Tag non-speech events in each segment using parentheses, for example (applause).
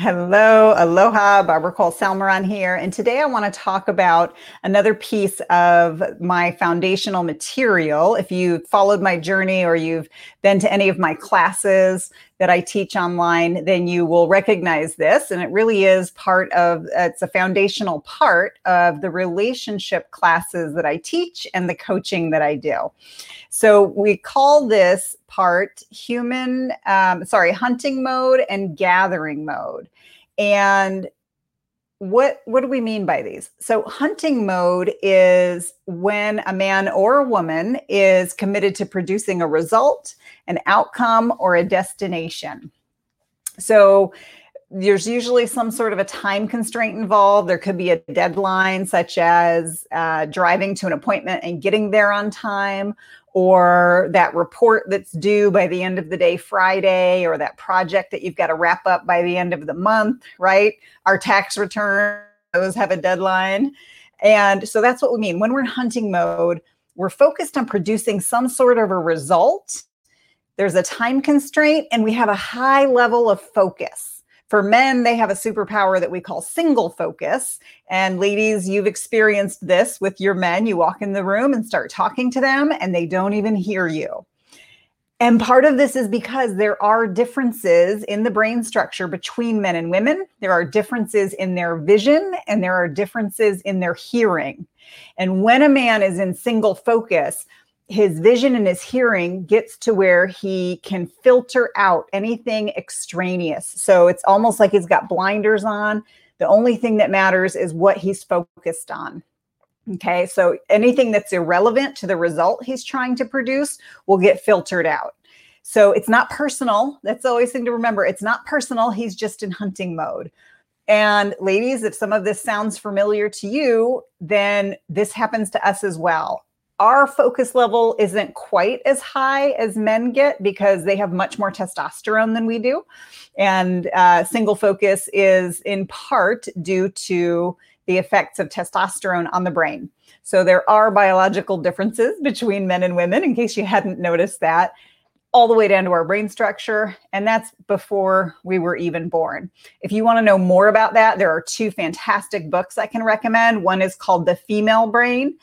Hello, aloha, Barbara Cole Salmeron here. And today I want to talk about another piece of my foundational material. If you've followed my journey or you've been to any of my classes that I teach online, then you will recognize this. And it really is part of, it's a foundational part of the relationship classes that I teach and the coaching that I do. So we call this part human, um, sorry, hunting mode and gathering mode. And what what do we mean by these? So hunting mode is when a man or a woman is committed to producing a result, an outcome, or a destination. So there's usually some sort of a time constraint involved. There could be a deadline, such as uh, driving to an appointment and getting there on time, or that report that's due by the end of the day Friday, or that project that you've got to wrap up by the end of the month, right? Our tax return, those have a deadline. And so that's what we mean. When we're in hunting mode, we're focused on producing some sort of a result. There's a time constraint, and we have a high level of focus. For men, they have a superpower that we call single focus. And ladies, you've experienced this with your men. You walk in the room and start talking to them, and they don't even hear you. And part of this is because there are differences in the brain structure between men and women. There are differences in their vision and there are differences in their hearing. And when a man is in single focus, his vision and his hearing gets to where he can filter out anything extraneous. So it's almost like he's got blinders on. The only thing that matters is what he's focused on. Okay, so anything that's irrelevant to the result he's trying to produce will get filtered out. So it's not personal. That's always thing to remember. It's not personal. He's just in hunting mode. And ladies, if some of this sounds familiar to you, then this happens to us as well our focus level isn't quite as high as men get because they have much more testosterone than we do. And uh, single focus is in part due to the effects of testosterone on the brain. So there are biological differences between men and women, in case you hadn't noticed that, all the way down to our brain structure. And that's before we were even born. If you want to know more about that, there are two fantastic books I can recommend. One is called The Female Brain,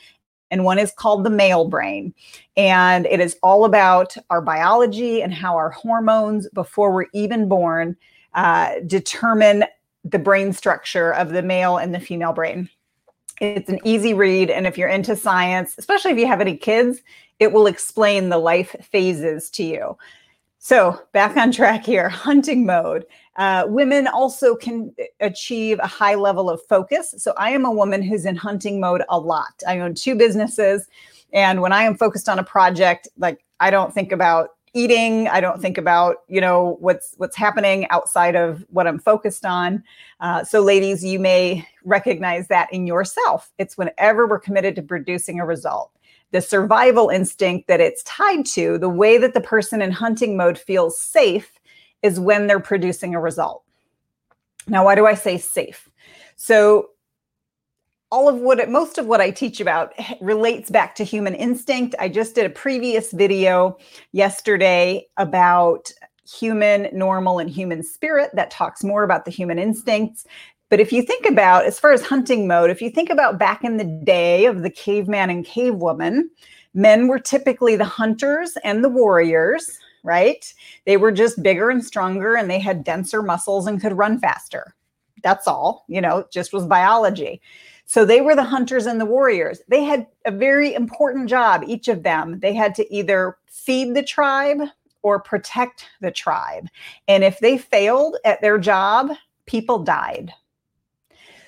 and one is called the male brain. And it is all about our biology and how our hormones, before we're even born, uh, determine the brain structure of the male and the female brain. It's an easy read. And if you're into science, especially if you have any kids, it will explain the life phases to you. So, back on track here hunting mode. Uh, women also can achieve a high level of focus. So I am a woman who's in hunting mode a lot. I own two businesses. And when I am focused on a project, like I don't think about eating i don't think about you know what's what's happening outside of what i'm focused on uh, so ladies you may recognize that in yourself it's whenever we're committed to producing a result the survival instinct that it's tied to the way that the person in hunting mode feels safe is when they're producing a result. Now, why do I say safe? So, all of what most of what I teach about relates back to human instinct. I just did a previous video yesterday about human normal and human spirit that talks more about the human instincts. But if you think about, as far as hunting mode, if you think about back in the day of the caveman and cavewoman, men were typically the hunters and the warriors, right? They were just bigger and stronger and they had denser muscles and could run faster. That's all, you know, just was biology. So they were the hunters and the warriors. They had a very important job, each of them. They had to either feed the tribe or protect the tribe. And if they failed at their job, people died.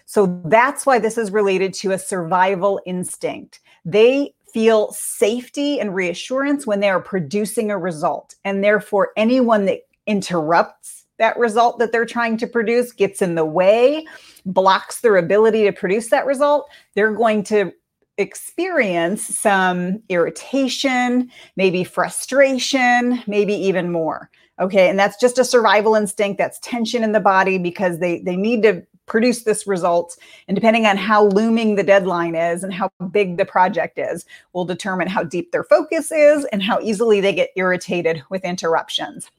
So that's why this is related to a survival instinct. They feel safety and reassurance when they are producing a result. And therefore, anyone that interrupts that result that they're trying to produce gets in the way, blocks their ability to produce that result, they're going to experience some irritation, maybe frustration, maybe even more. Okay. And that's just a survival instinct. That's tension in the body because they, they need to produce this result. And depending on how looming the deadline is and how big the project is, will determine how deep their focus is and how easily they get irritated with interruptions.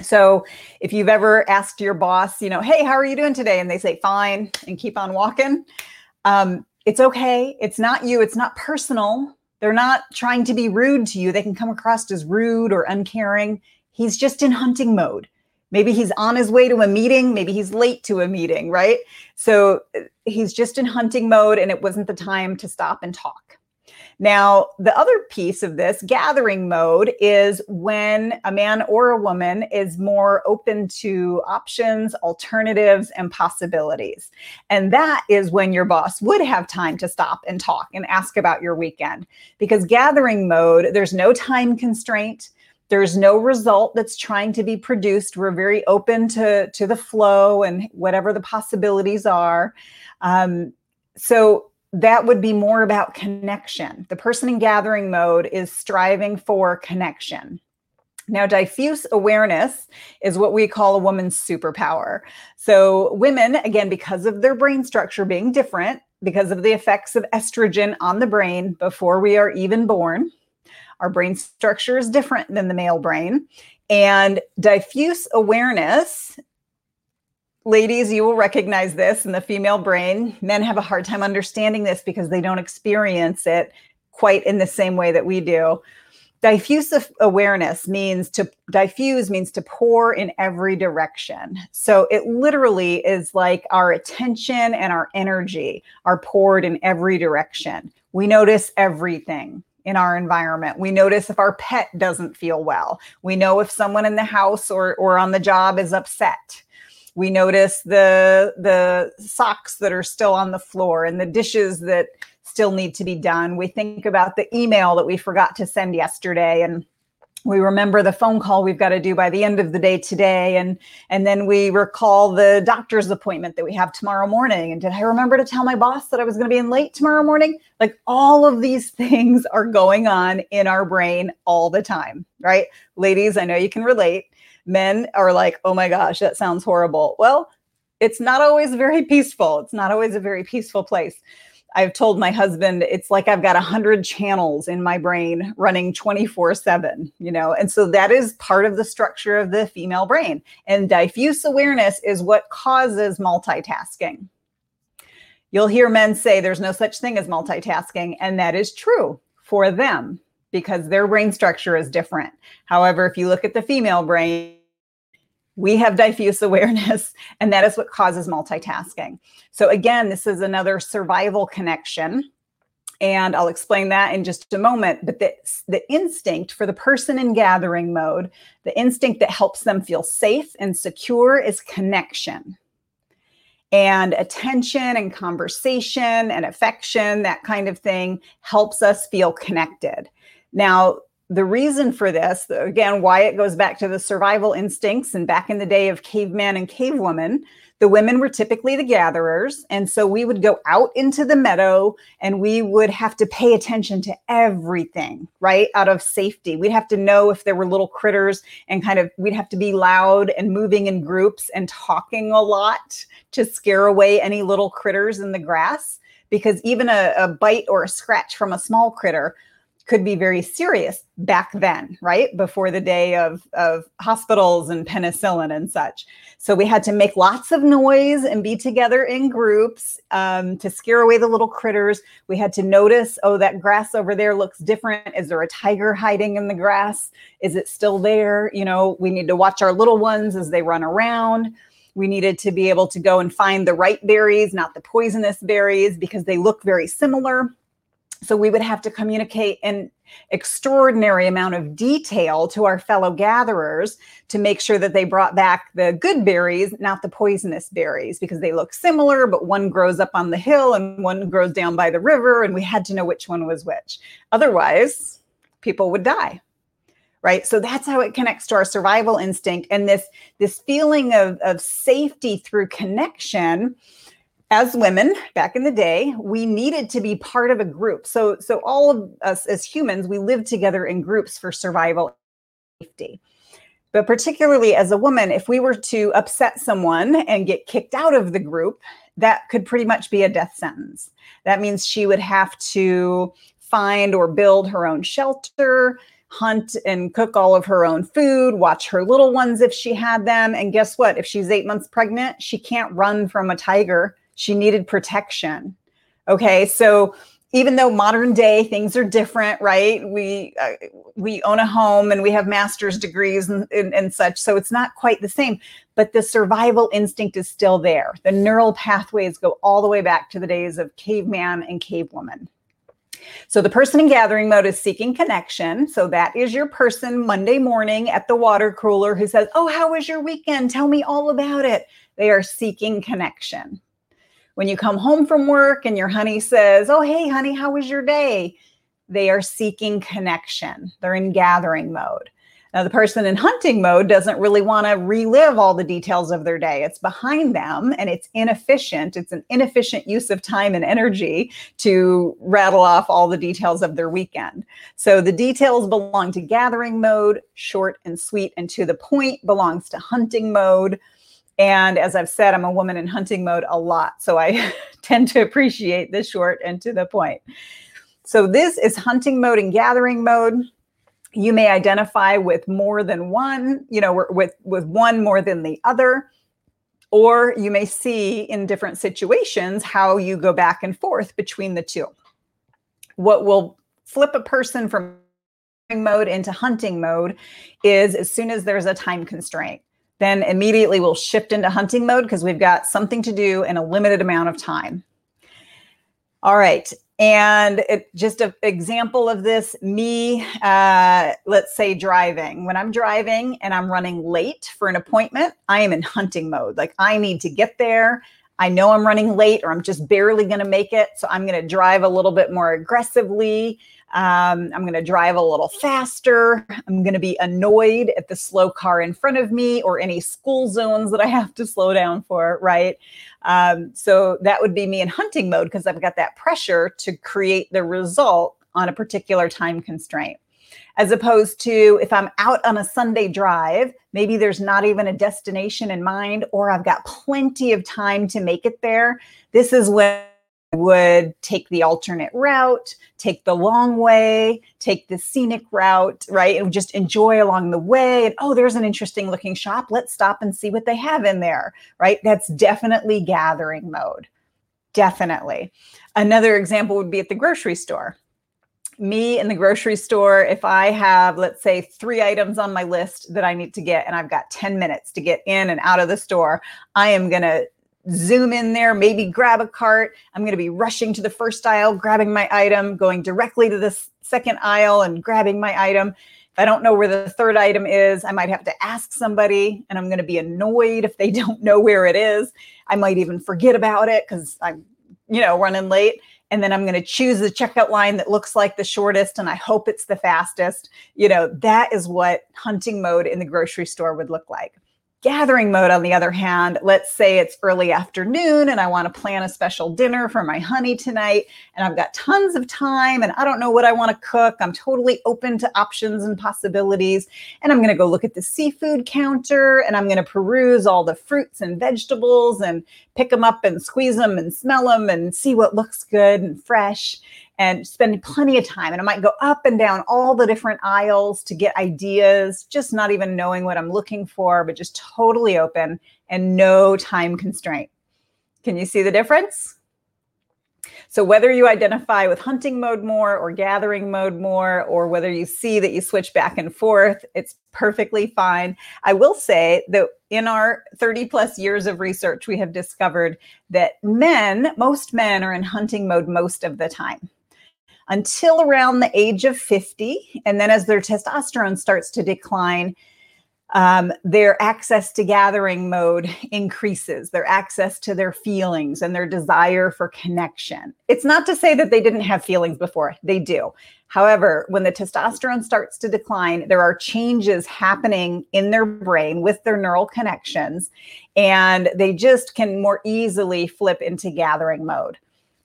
So if you've ever asked your boss, you know, hey, how are you doing today? And they say, fine, and keep on walking, um, it's okay. It's not you, it's not personal. They're not trying to be rude to you. They can come across as rude or uncaring. He's just in hunting mode. Maybe he's on his way to a meeting. Maybe he's late to a meeting, right? So uh, he's just in hunting mode and it wasn't the time to stop and talk. Now, the other piece of this gathering mode is when a man or a woman is more open to options, alternatives, and possibilities. And that is when your boss would have time to stop and talk and ask about your weekend. Because gathering mode, there's no time constraint. There's no result that's trying to be produced. We're very open to, to the flow and whatever the possibilities are. Um, so that would be more about connection. The person in gathering mode is striving for connection. Now, diffuse awareness is what we call a woman's superpower. So, women, again, because of their brain structure being different, because of the effects of estrogen on the brain before we are even born, our brain structure is different than the male brain. And diffuse awareness ladies, you will recognize this in the female brain. Men have a hard time understanding this because they don't experience it quite in the same way that we do. Diffuse awareness means to diffuse means to pour in every direction. So it literally is like our attention and our energy are poured in every direction. We notice everything in our environment. We notice if our pet doesn't feel well. We know if someone in the house or, or on the job is upset we notice the the socks that are still on the floor and the dishes that still need to be done we think about the email that we forgot to send yesterday and we remember the phone call we've got to do by the end of the day today and and then we recall the doctor's appointment that we have tomorrow morning and did i remember to tell my boss that i was going to be in late tomorrow morning like all of these (laughs) things are going on in our brain all the time right ladies i know you can relate men are like, oh my gosh, that sounds horrible. Well, it's not always very peaceful. It's not always a very peaceful place. I've told my husband it's like I've got a hundred channels in my brain running 24 seven, you know, and so that is part of the structure of the female brain. And diffuse awareness is what causes multitasking. You'll hear men say there's no such thing as multitasking, and that is true for them because their brain structure is different. However, if you look at the female brain, we have diffuse awareness, (laughs) and that is what causes multitasking. So, again, this is another survival connection. And I'll explain that in just a moment. But the, the instinct for the person in gathering mode, the instinct that helps them feel safe and secure is connection. And attention and conversation and affection, that kind of thing, helps us feel connected. Now, the reason for this, again, why it goes back to the survival instincts and back in the day of caveman and cavewoman, the women were typically the gatherers. And so we would go out into the meadow and we would have to pay attention to everything, right? Out of safety. We'd have to know if there were little critters and kind of, we'd have to be loud and moving in groups and talking a lot to scare away any little critters in the grass. Because even a, a bite or a scratch from a small critter could be very serious back then, right? Before the day of, of hospitals and penicillin and such. So we had to make lots of noise and be together in groups um, to scare away the little critters. We had to notice, oh, that grass over there looks different. Is there a tiger hiding in the grass? Is it still there? You know, we need to watch our little ones as they run around. We needed to be able to go and find the right berries, not the poisonous berries, because they look very similar so we would have to communicate an extraordinary amount of detail to our fellow gatherers to make sure that they brought back the good berries, not the poisonous berries, because they look similar, but one grows up on the hill and one grows down by the river, and we had to know which one was which. Otherwise, people would die. Right. So that's how it connects to our survival instinct and this, this feeling of, of safety through connection as women back in the day we needed to be part of a group so so all of us as humans we lived together in groups for survival safety but particularly as a woman if we were to upset someone and get kicked out of the group that could pretty much be a death sentence that means she would have to find or build her own shelter hunt and cook all of her own food, watch her little ones if she had them. And guess what? If she's eight months pregnant, she can't run from a tiger. She needed protection. Okay. So even though modern day things are different, right? We uh, we own a home and we have master's degrees and, and, and, such, so it's not quite the same. But the survival instinct is still there. The neural pathways go all the way back to the days of caveman and cavewoman. So the person in gathering mode is seeking connection. So that is your person Monday morning at the water cooler who says, "Oh, how was your weekend? Tell me all about it." They are seeking connection. When you come home from work and your honey says, Oh, hey, honey, how was your day? They are seeking connection, they're in gathering mode. Now, the person in hunting mode doesn't really want to relive all the details of their day. It's behind them and it's inefficient. It's an inefficient use of time and energy to rattle off all the details of their weekend. So the details belong to gathering mode, short and sweet and to the point belongs to hunting mode. And as I've said, I'm a woman in hunting mode a lot. So I (laughs) tend to appreciate the short and to the point. So this is hunting mode and gathering mode. You may identify with more than one, you know, with, with one more than the other. Or you may see in different situations how you go back and forth between the two. What will flip a person from mode into hunting mode is as soon as there's a time constraint then immediately we'll shift into hunting mode because we've got something to do in a limited amount of time. All right. And it, just an example of this me, uh, let's say driving. When I'm driving and I'm running late for an appointment, I am in hunting mode. Like I need to get there. I know I'm running late or I'm just barely going to make it. So I'm going to drive a little bit more aggressively. Um, I'm going to drive a little faster. I'm going to be annoyed at the slow car in front of me or any school zones that I have to slow down for, right? Um, so that would be me in hunting mode because I've got that pressure to create the result on a particular time constraint. As opposed to if I'm out on a Sunday drive, maybe there's not even a destination in mind, or I've got plenty of time to make it there. This is when I would take the alternate route, take the long way, take the scenic route, right? And just enjoy along the way. And oh, there's an interesting looking shop. Let's stop and see what they have in there, right? That's definitely gathering mode. Definitely. Another example would be at the grocery store. Me in the grocery store, if I have, let's say, three items on my list that I need to get, and I've got 10 minutes to get in and out of the store, I am going to zoom in there, maybe grab a cart. I'm going to be rushing to the first aisle, grabbing my item, going directly to the second aisle and grabbing my item. If I don't know where the third item is, I might have to ask somebody and I'm going to be annoyed if they (laughs) don't know where it is. I might even forget about it because I'm, you know, running late. And then I'm going to choose the checkout line that looks like the shortest and I hope it's the fastest. You know, that is what hunting mode in the grocery store would look like. Gathering mode, on the other hand, let's say it's early afternoon and I want to plan a special dinner for my honey tonight, and I've got tons of time and I don't know what I want to cook. I'm totally open to options and possibilities. And I'm going to go look at the seafood counter and I'm going to peruse all the fruits and vegetables and pick them up and squeeze them and smell them and see what looks good and fresh and spend plenty of time. And I might go up and down all the different aisles to get ideas, just not even knowing what I'm looking for, but just totally open and no time constraint. Can you see the difference? So whether you identify with hunting mode more or gathering mode more, or whether you see that you switch back and forth, it's perfectly fine. I will say that in our 30 plus years of research, we have discovered that men, most men are in hunting mode most of the time until around the age of 50. And then as their testosterone starts to decline, um, their access to gathering mode increases, their access to their feelings and their desire for connection. It's not to say that they didn't have feelings before, they do. However, when the testosterone starts to decline, there are changes happening in their brain with their neural connections, and they just can more easily flip into gathering mode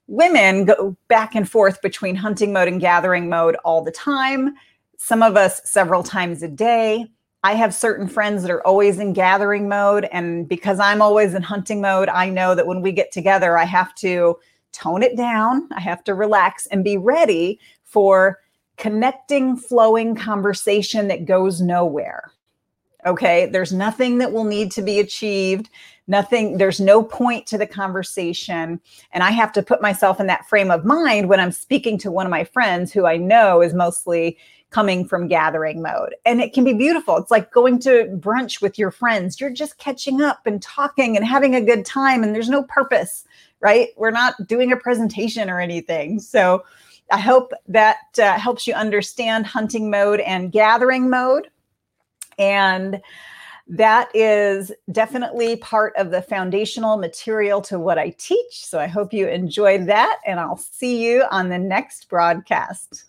women go back and forth between hunting mode and gathering mode all the time. Some of us several times a day. I have certain friends that are always in gathering mode. And because I'm always in hunting mode, I know that when we get together, I have to tone it down. I have to relax and be ready for connecting, flowing conversation that goes nowhere. Okay, there's nothing that will need to be achieved. Nothing, there's no point to the conversation. And I have to put myself in that frame of mind when I'm speaking to one of my friends who I know is mostly coming from gathering mode. And it can be beautiful. It's like going to brunch with your friends. You're just catching up and talking and having a good time, and there's no purpose, right? We're not doing a presentation or anything. So I hope that uh, helps you understand hunting mode and gathering mode. And that is definitely part of the foundational material to what I teach. So I hope you enjoyed that, and I'll see you on the next broadcast.